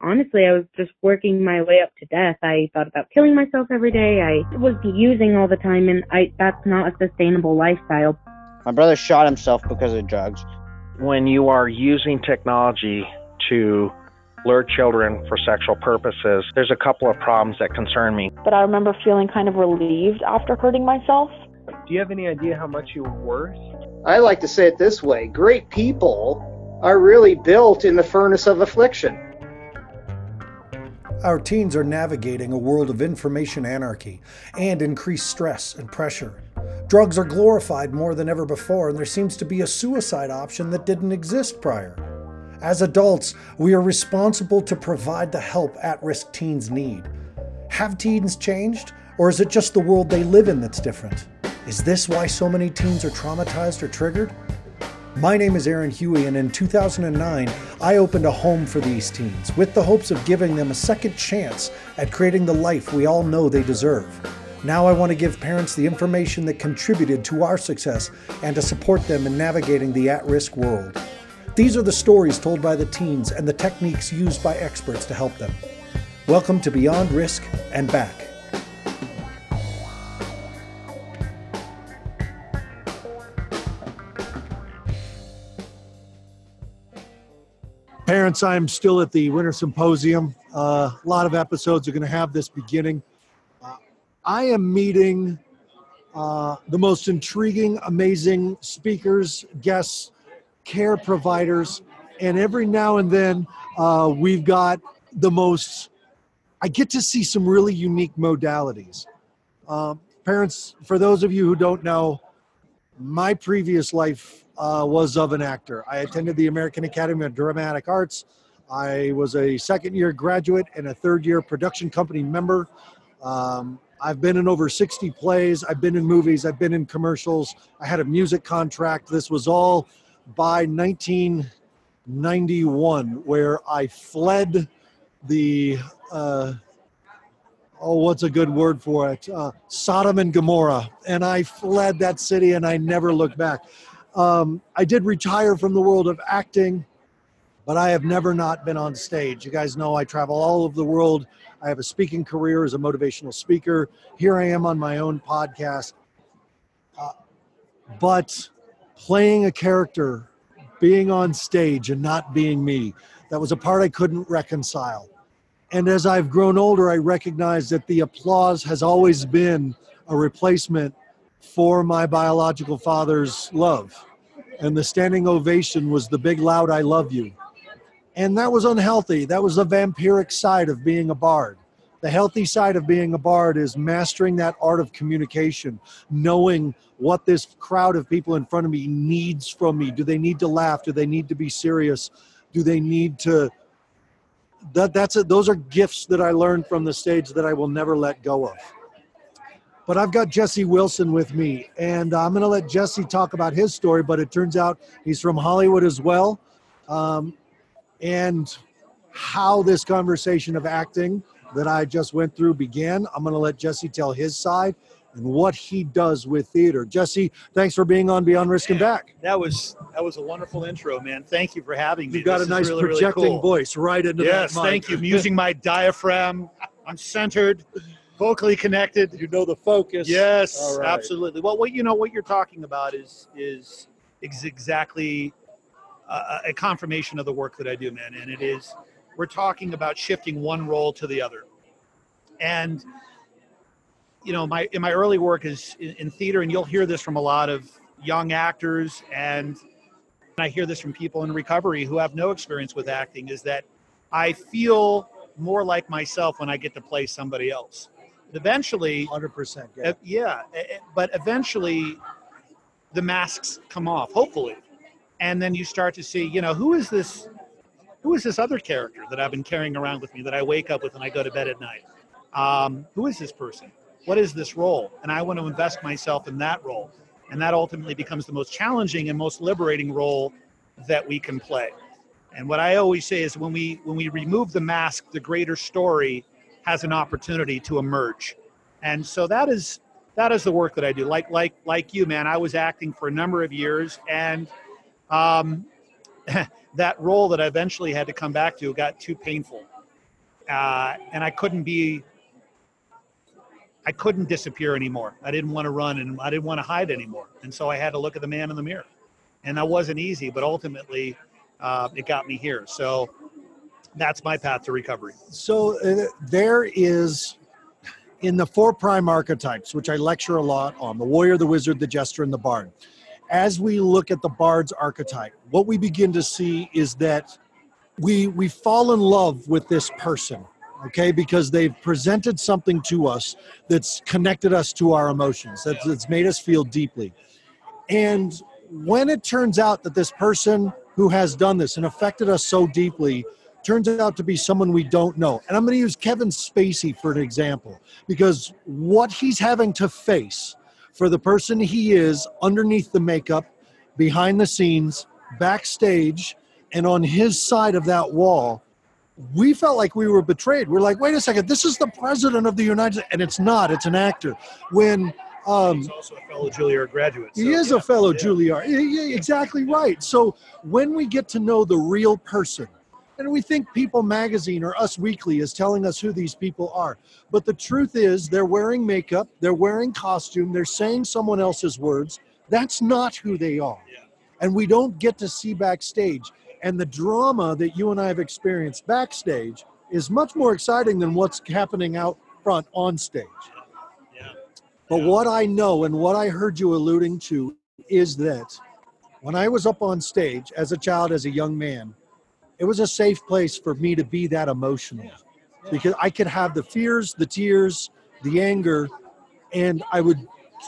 honestly, I was just working my way up to death. I thought about killing myself every day. I was using all the time, and I that's not a sustainable lifestyle. My brother shot himself because of drugs. When you are using technology to lure children for sexual purposes, there's a couple of problems that concern me. But I remember feeling kind of relieved after hurting myself. Do you have any idea how much you're worth? I like to say it this way great people are really built in the furnace of affliction. Our teens are navigating a world of information anarchy and increased stress and pressure. Drugs are glorified more than ever before, and there seems to be a suicide option that didn't exist prior. As adults, we are responsible to provide the help at risk teens need. Have teens changed, or is it just the world they live in that's different? Is this why so many teens are traumatized or triggered? My name is Aaron Huey, and in 2009, I opened a home for these teens with the hopes of giving them a second chance at creating the life we all know they deserve. Now I want to give parents the information that contributed to our success and to support them in navigating the at risk world. These are the stories told by the teens and the techniques used by experts to help them. Welcome to Beyond Risk and Back. Parents, I'm still at the Winter Symposium. Uh, a lot of episodes are going to have this beginning. Uh, I am meeting uh, the most intriguing, amazing speakers, guests, care providers, and every now and then uh, we've got the most, I get to see some really unique modalities. Um, parents, for those of you who don't know, my previous life uh, was of an actor. I attended the American Academy of Dramatic Arts. I was a second year graduate and a third year production company member. Um, I've been in over 60 plays. I've been in movies. I've been in commercials. I had a music contract. This was all by 1991, where I fled the, uh, oh, what's a good word for it? Uh, Sodom and Gomorrah. And I fled that city and I never looked back. Um, I did retire from the world of acting, but I have never not been on stage. You guys know I travel all over the world. I have a speaking career as a motivational speaker. Here I am on my own podcast. Uh, but playing a character, being on stage and not being me, that was a part I couldn't reconcile. And as I've grown older, I recognize that the applause has always been a replacement for my biological father's love. And the standing ovation was the big, loud, I love you. And that was unhealthy. That was the vampiric side of being a bard. The healthy side of being a bard is mastering that art of communication, knowing what this crowd of people in front of me needs from me. Do they need to laugh? Do they need to be serious? Do they need to? That, that's it. Those are gifts that I learned from the stage that I will never let go of. But I've got Jesse Wilson with me, and I'm going to let Jesse talk about his story. But it turns out he's from Hollywood as well. Um, and how this conversation of acting that I just went through began, I'm going to let Jesse tell his side and what he does with theater. Jesse, thanks for being on Beyond Risk and Back. That was that was a wonderful intro, man. Thank you for having me. You've got this a nice really, projecting really cool. voice right into Yes, that mic. thank you. I'm using my diaphragm. I'm centered, vocally connected. You know the focus. Yes, right. absolutely. Well, what you know, what you're talking about is is ex- exactly uh, a confirmation of the work that I do, man. And it is we're talking about shifting one role to the other. And you know, my in my early work is in, in theater, and you'll hear this from a lot of young actors, and I hear this from people in recovery who have no experience with acting. Is that I feel more like myself when I get to play somebody else. Eventually, 100%. Yeah. yeah, but eventually the masks come off, hopefully. And then you start to see, you know, who is this who is this other character that I've been carrying around with me that I wake up with and I go to bed at night? Um, who is this person? What is this role? And I want to invest myself in that role. And that ultimately becomes the most challenging and most liberating role that we can play. And what I always say is when we when we remove the mask, the greater story has an opportunity to emerge. And so that is that is the work that I do. Like like like you, man. I was acting for a number of years, and um, that role that I eventually had to come back to got too painful. uh, and I couldn't be. I couldn't disappear anymore. I didn't want to run and I didn't want to hide anymore. And so I had to look at the man in the mirror. And that wasn't easy, but ultimately uh, it got me here. So that's my path to recovery. So uh, there is in the four prime archetypes, which I lecture a lot on the warrior, the wizard, the jester, and the bard. As we look at the bard's archetype, what we begin to see is that we we fall in love with this person okay because they've presented something to us that's connected us to our emotions that's, that's made us feel deeply and when it turns out that this person who has done this and affected us so deeply turns out to be someone we don't know and i'm going to use kevin spacey for an example because what he's having to face for the person he is underneath the makeup behind the scenes backstage and on his side of that wall we felt like we were betrayed we're like wait a second this is the president of the united states and it's not it's an actor when um, He's also a fellow Juilliard graduate. he is yeah, a fellow yeah. Juilliard. Yeah, exactly right. So when we get to know the real person, and we think People Magazine or Us Weekly is telling us who these people are, but the truth is they're wearing makeup, they're wearing costume, they're saying someone else's words. That's not who they are, Yeah. and we don't get to see backstage. And the drama that you and I have experienced backstage is much more exciting than what's happening out front on stage. Yeah. But what I know and what I heard you alluding to is that when I was up on stage as a child, as a young man, it was a safe place for me to be that emotional because I could have the fears, the tears, the anger, and I would,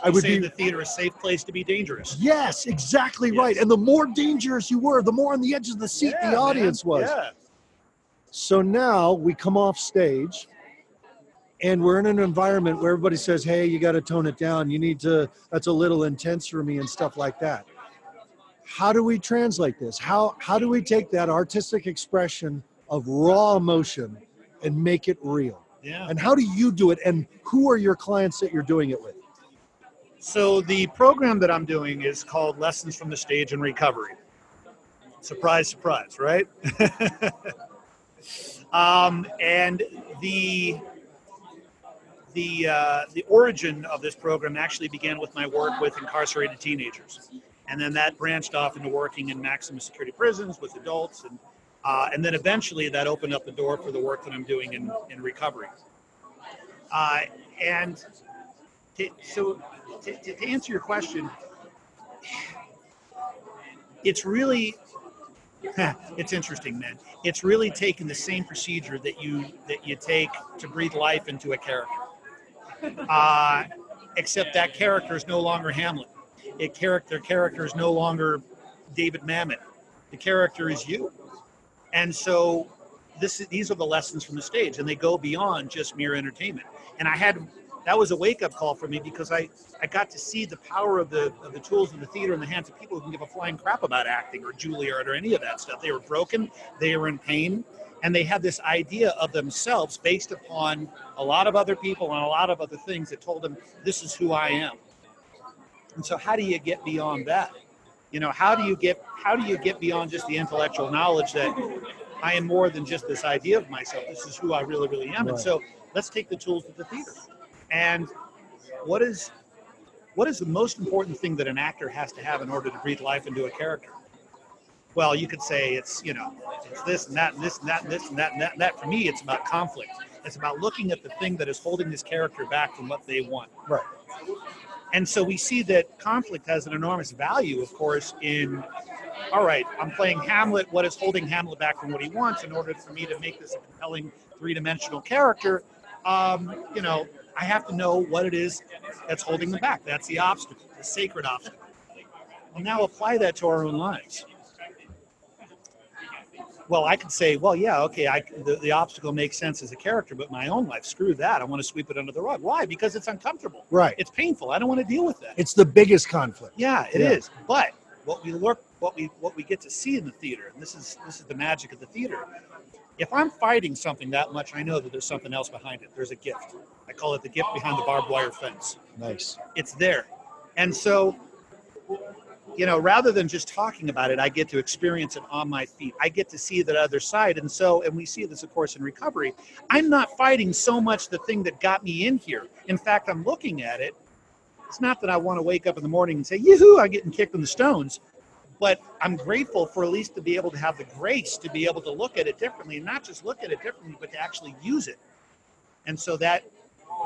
I You would say be. the theater a safe place to be dangerous. Yes, exactly Yes. right. And the more dangerous you were, the more on the edge of the seat Yeah, the audience man. was. Yeah. So now we come off stage and we're in an environment where everybody says, hey, you got to tone it down. You need to, that's a little intense for me and stuff like that. How do we translate this? How, how do we take that artistic expression of raw emotion and make it real? Yeah. And how do you do it? And who are your clients that you're doing it with? So the program that I'm doing is called Lessons from the Stage and Recovery. Surprise, surprise, right? um, and the the uh, the origin of this program actually began with my work with incarcerated teenagers, and then that branched off into working in maximum security prisons with adults, and uh, and then eventually that opened up the door for the work that I'm doing in in recovery. Uh, and to, so to, to answer your question, it's really it's interesting, man. It's really taking the same procedure that you that you take to breathe life into a character, uh, except that character is no longer Hamlet. It character character is no longer David Mamet. The character is you, and so this is- these are the lessons from the stage, and they go beyond just mere entertainment. And I had that was a wake up call for me because I I got to see the power of the of the tools of the theater in the hands of people who can give a flying crap about acting or Juilliard or any of that stuff. They were broken, they were in pain, and they had this idea of themselves based upon a lot of other people and a lot of other things that told them this is who I am. And so how do you get beyond that? You know, how do you get how do you get beyond just the intellectual knowledge that I am more than just this idea of myself. This is who I really, really am. And so let's take the tools of the theater. And what is what is the most important thing that an actor has to have in order to breathe life into a character? Well, you could say it's you know it's this and that and this and that and this and that and that. And that. For me, it's about conflict. It's about looking at the thing that is holding this character back from what they want. Right. And so we see that conflict has an enormous value, of course, in all right, I'm playing Hamlet. What is holding Hamlet back from what he wants in order for me to make this a compelling three dimensional character? Um, you know, I have to know what it is that's holding them back. That's the obstacle, the sacred obstacle. Well, now apply that to our own lives. Well, I could say, well, yeah, okay, I, the, the obstacle makes sense as a character, but my own life, screw that. I want to sweep it under the rug. Why? Because it's uncomfortable. Right. It's painful. I don't want to deal with that. It's the biggest conflict. Yeah, it is. Yeah. But what we look, what we what we get to see in the theater, and this is this is the magic of the theater. If I'm fighting something that much, I know that there's something else behind it. There's a gift. I call it the gift behind the barbed wire fence. Nice. It's there, and so you know, rather than just talking about it, I get to experience it on my feet. I get to see that other side. And so, and we see this, of course, in recovery. I'm not fighting so much the thing that got me in here. In fact, I'm looking at it. It's not that I want to wake up in the morning and say, yoo-hoo, I'm getting kicked in the stones. But I'm grateful for at least to be able to have the grace to be able to look at it differently, and not just look at it differently, but to actually use it. And so that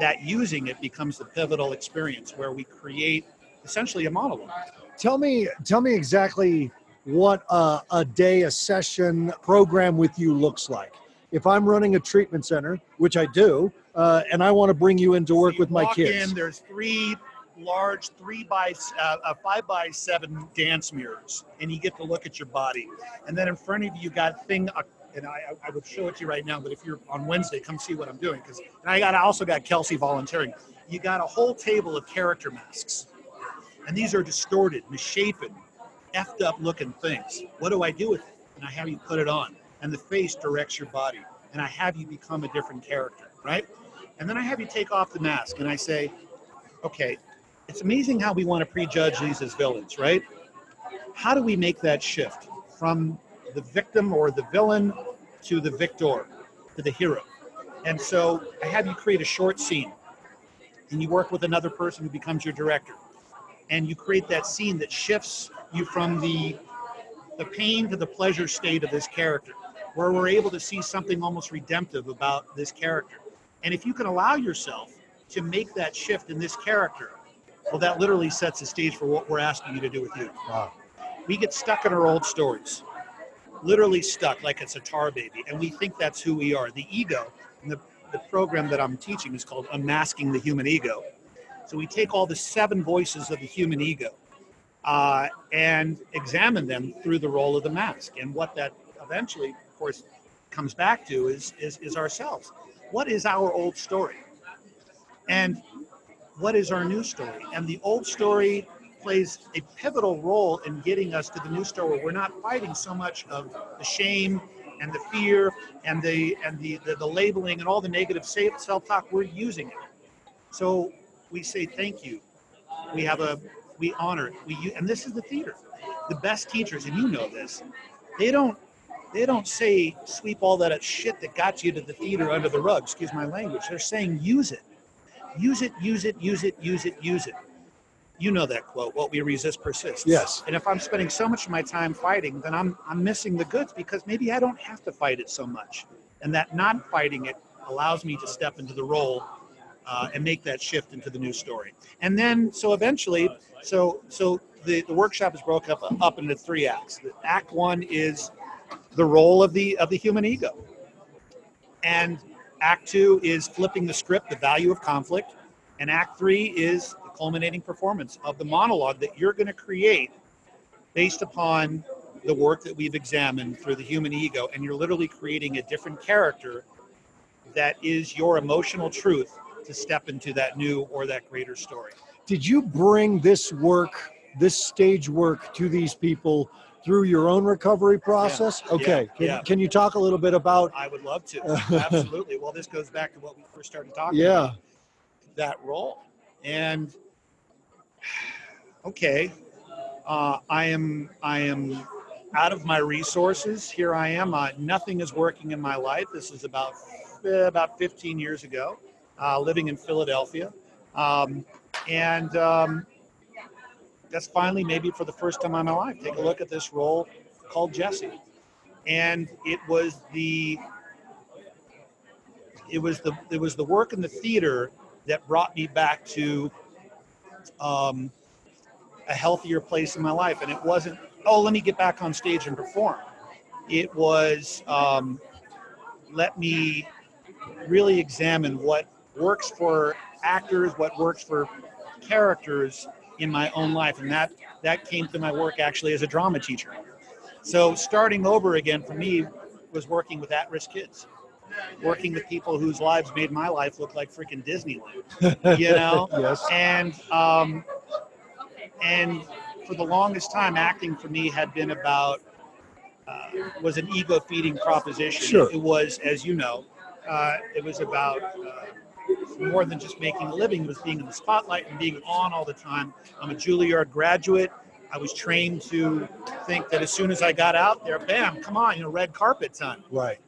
that using it becomes the pivotal experience where we create essentially a monologue. Tell me, tell me exactly what a, a day, a session program with you looks like. If I'm running a treatment center, which I do, uh, and I want to bring you in to work you with my kids. In, there's three large three by uh, uh, five by seven dance mirrors, and you get to look at your body. And then in front of you, you got thing. Uh, and I, I would show it to you right now, but if you're on Wednesday, come see what I'm doing because I got I also got Kelsey volunteering. You got a whole table of character masks, and these are distorted, misshapen, effed up looking things. What do I do with it? And I have you put it on, and the face directs your body, and I have you become a different character, right? And then I have you take off the mask, and I say, okay, it's amazing how we want to prejudge these as villains, right? How do we make that shift from the victim or the villain to the victor, to the hero? And so I have you create a short scene, and you work with another person who becomes your director, and you create that scene that shifts you from the the pain to the pleasure state of this character, where we're able to see something almost redemptive about this character. And if you can allow yourself to make that shift in this character, well, that literally sets the stage for what we're asking you to do with you. Wow. We get stuck in our old stories, literally stuck like it's a tar baby, and we think that's who we are. The ego, and the, the program that I'm teaching is called Unmasking the Human Ego. So we take all the seven voices of the human ego uh, and examine them through the role of the mask. And what that eventually, of course, comes back to is, is, is ourselves. What is our old story? And what is our new story? And the old story plays a pivotal role in getting us to the new story where we're not fighting so much of the shame and the fear and the and the, the, the labeling and all the negative self-talk we're using it so we say thank you. We have a we honor it we and this is the theater. The best teachers and you know this they don't they don't say sweep all that shit that got you to the theater under the rug. Excuse my language. They're saying use it. Use it use it use it use it use it. You know that quote what we resist persists. Yes. and if i'm spending so much of my time fighting then i'm i'm missing the goods because maybe i don't have to fight it so much. And that not fighting it allows me to step into the role uh, and make that shift into the new story. And then so eventually so so the, the workshop is broken up up into three acts. The act one is the role of the of the human ego. And act two is flipping the script the value of conflict. And act three is the culminating performance of the monologue that you're going to create based upon the work that we've examined through the human ego. And you're literally creating a different character that is your emotional truth to step into that new or that greater story. Did you bring this work, this stage work to these people through your own recovery process? Okay. Yeah, Can, yeah. can you talk a little bit about? I would love to. Absolutely. Well, this goes back to what we first started talking Yeah. about that role. And okay, uh, I am I am out of my resources. Here I am. Uh, nothing is working in my life. This is about eh, about 15 years ago, uh, living in Philadelphia, um, and um, that's finally maybe for the first time in my life. Take a look at this role called Jesse, and it was the it was the it was the work in the theater that brought me back to um, a healthier place in my life. And it wasn't, oh, let me get back on stage and perform. It was, um, let me really examine what works for actors, what works for characters in my own life. And that, that came through my work actually as a drama teacher. So starting over again for me was working with at-risk kids working with people whose lives made my life look like freaking Disneyland, you know? Yes. And um, and for the longest time, acting for me had been about uh, was an ego feeding proposition. Sure. It was, as you know, uh, it was about uh, more than just making a living. It was being in the spotlight and being on all the time. I'm a Juilliard graduate. I was trained to think that as soon as I got out there, bam, come on, you know, red carpet time, Right.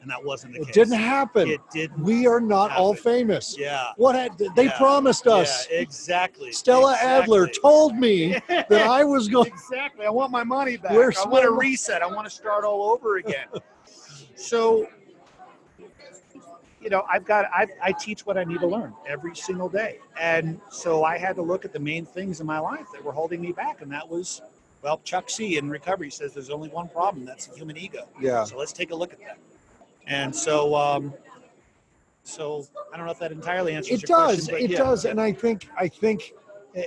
and that wasn't the It case. It didn't happen. It didn't. we are not all famous. Yeah. What had they Yeah. promised us? Yeah, exactly. Stella Adler told me that I was going. exactly. I want my money back. Where's I want a reset. I want to start all over again. so, you know, I've got I, I teach what I need to learn every single day, and so I had to look at the main things in my life that were holding me back, and that was, well, Chuck C. in recovery says there's only one problem. That's the human ego. Yeah. So let's take a look at that. And so, um, so I don't know if that entirely answers It your does. question. but It yeah. does. And I think I think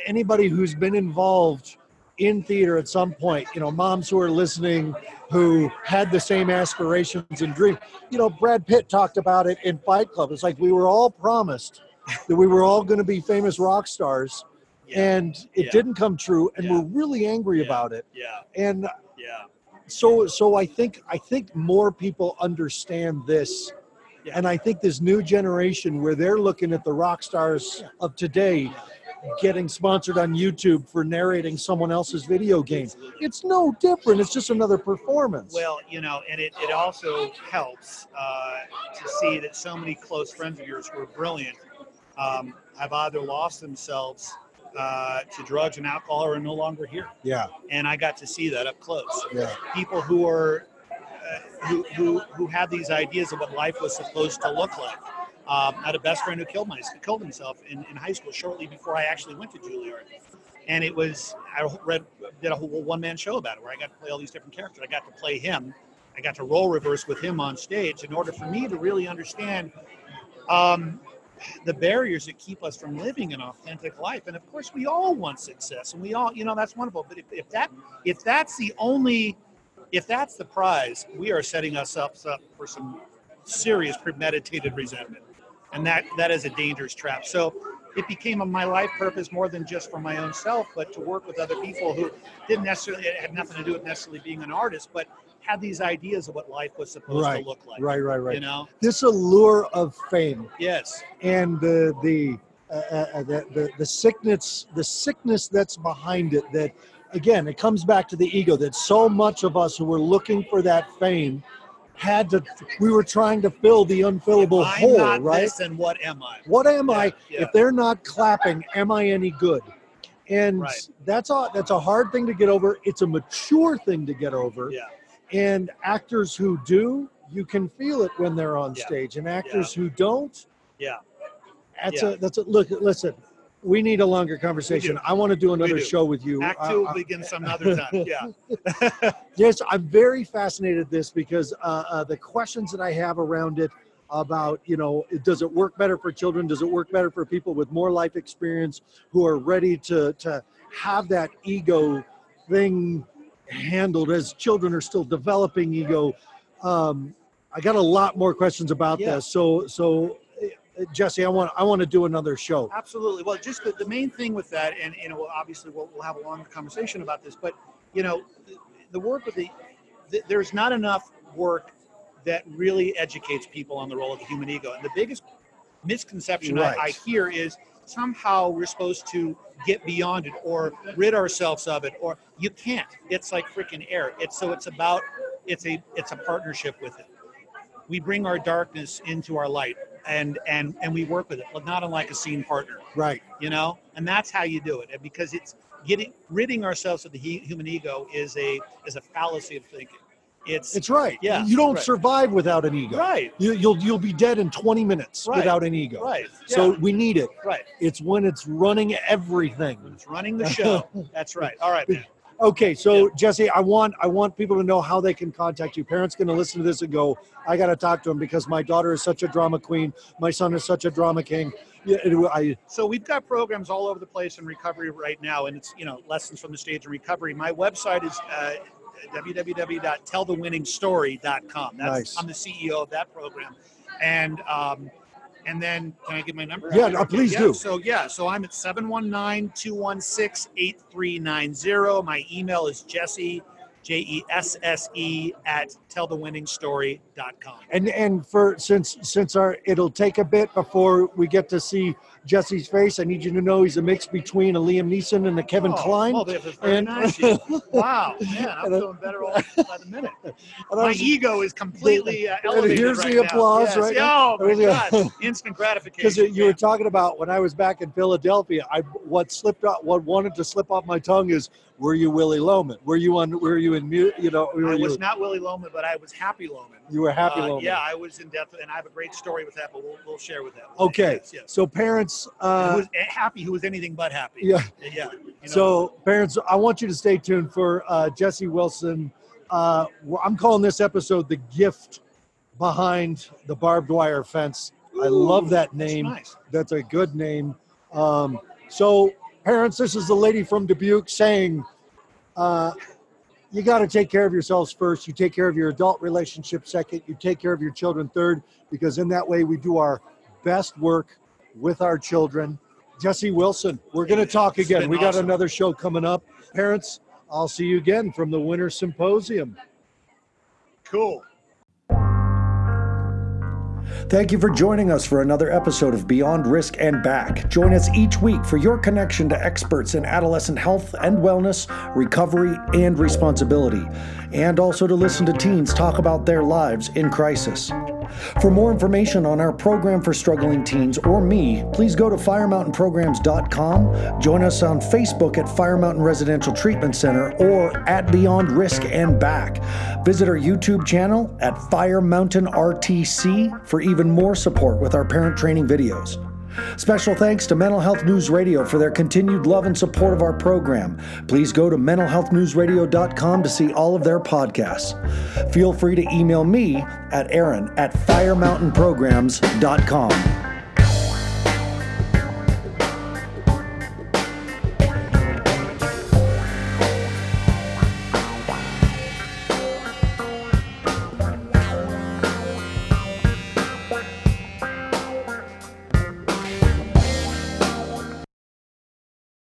anybody who's been involved in theater at some point, you know, moms who are listening who had the same aspirations and dreams. You know, Brad Pitt talked about it in Fight Club. It's like we were all promised that we were all going to be famous rock stars Yeah. and it Yeah. didn't come true and Yeah. we're really angry about it. yeah, And yeah. so so I think I think more people understand this, and I think this new generation where they're looking at the rock stars of today getting sponsored on YouTube for narrating someone else's video game. It's no different. It's just another performance. Well, you know, and it, it also helps uh, to see that so many close friends of yours who are brilliant um, have either lost themselves uh, to drugs and alcohol or are no longer here. yeah, And I got to see that up close. yeah, People who are uh, who, who who had these ideas of what life was supposed to look like. Um, I had a best friend who killed my, killed himself in, in high school shortly before I actually went to Juilliard. And it was I read did a whole one man show about it where I got to play all these different characters. I got to play him. I got to role reverse with him on stage in order for me to really understand um, the barriers that keep us from living an authentic life. And of course, we all want success, and we all, you know, that's wonderful. But if, if that, if that's the only, if that's the prize, we are setting ourselves up for some serious premeditated resentment, and that that is a dangerous trap. So. It became a, my life purpose more than just for my own self, but to work with other people who didn't necessarily it had nothing to do with necessarily being an artist, but had these ideas of what life was supposed Right, to look like. right, right, right. You know? This allure of fame Yes. and the the uh, uh, the, the the sickness the sickness that's behind it that again it comes back to the ego that so much of us who were looking for that fame had to we were trying to fill the unfillable If I'm hole not right this, then what am I? what am i Yeah, yeah. if they're not clapping am i any good and Right. that's a that's a hard thing to get over it's a mature thing to get over Yeah. and actors who do you can feel it when they're on Yeah. stage and actors who don't Yeah. that's Yeah. a that's a look listen we need a longer conversation i want to do another do. show with you Act Uh, two uh, will begin some other time. Yeah. yes i'm very fascinated this because uh, uh, the questions that i have around it about you know does it work better for children does it work better for people with more life experience who are ready to to have that ego thing handled as children are still developing ego um, i got a lot more questions about Yeah. this so so uh, jesse i want i want to do another show Absolutely. Well, just the, the main thing with that, and you know, obviously we'll, we'll have a longer conversation about this, but you know, the, the work with the, the there's not enough work that really educates people on the role of the human ego, and the biggest misconception I, I hear is somehow we're supposed to get beyond it or rid ourselves of it, or you can't. It's like freaking air. It's so it's about it's a it's a partnership with it. We bring our darkness into our light, and and and we work with it, but not unlike a scene partner. Right. You know? And that's how you do it. And because it's getting ridding ourselves of the he, human ego is a is a fallacy of thinking. It's it's right. Yeah, you don't right. survive without an ego. Right. You, you'll you'll be dead in 20 minutes Right. without an ego. Right. So we need it. Right. It's when it's running everything. When it's running the show. That's right. All right man okay so Yeah. jesse i want i want people to know how they can contact you. Parents going to listen to this and go i got to talk to him because my daughter is such a drama queen. My son is such a drama king. Yeah, I, so we've got programs all over the place in recovery right now and it's you know lessons from the stage of recovery. My website is uh, www.tellthewinningstory.com that's Nice. i'm the ceo of that program. And um and then can I get my number? Yeah, no, please Yeah, do. So yeah, so I'm at 719-216-8390. My email is Jesse J E S S E at tellthewinningstory.com. And and for since since our it'll take a bit before we get to see Jesse's face. I need you to know he's a mix between a Liam Neeson and a Kevin Oh, Kline. that's very And- nice. wow, man, I'm feeling better all by the minute. My was- ego is completely uh, elevated here's right the applause Yes. right Yeah, now. Oh my God! Instant gratification. because you yeah. were talking about when I was back in Philadelphia, I what slipped out, what wanted to slip off my tongue is, were you Willy Loman? Were you on? Were you in mute? You know, were I you? was not Willy Loman, but I was Happy Loman. you were happy Uh, Loman. yeah, I was in depth, and I have a great story with that, but we'll, we'll share with that. Okay. Yes, yes. So parents, who uh, was happy? Who was anything but happy? yeah. yeah. you know. So parents, I want you to stay tuned for uh, Jesse Wilson. Uh, I'm calling this episode "The Gift Behind the Barbed Wire Fence." I love that That's name. nice. That's a good name. Um, so, parents, this is the lady from Dubuque saying, uh, you got to take care of yourselves first. You take care of your adult relationship second. You take care of your children third, because in that way we do our best work with our children. Jesse Wilson, we're going to talk It's again. We got awesome. another show coming up. Parents, I'll see you again from the Winter Symposium. Cool. Thank you for joining us for another episode of Beyond Risk and Back. Join us each week for your connection to experts in adolescent health and wellness, recovery, and responsibility, and also to listen to teens talk about their lives in crisis. For more information on our program for struggling teens or me, please go to firemountainprograms.com, join us on Facebook at Fire Mountain Residential Treatment Center or at Beyond Risk and Back. Visit our YouTube channel at Fire Mountain RTC for even more support with our parent training videos. Special thanks to Mental Health News Radio for their continued love and support of our program. Please go to mentalhealthnewsradio.com to see all of their podcasts. Feel free to email me at aaron at firemountainprograms.com.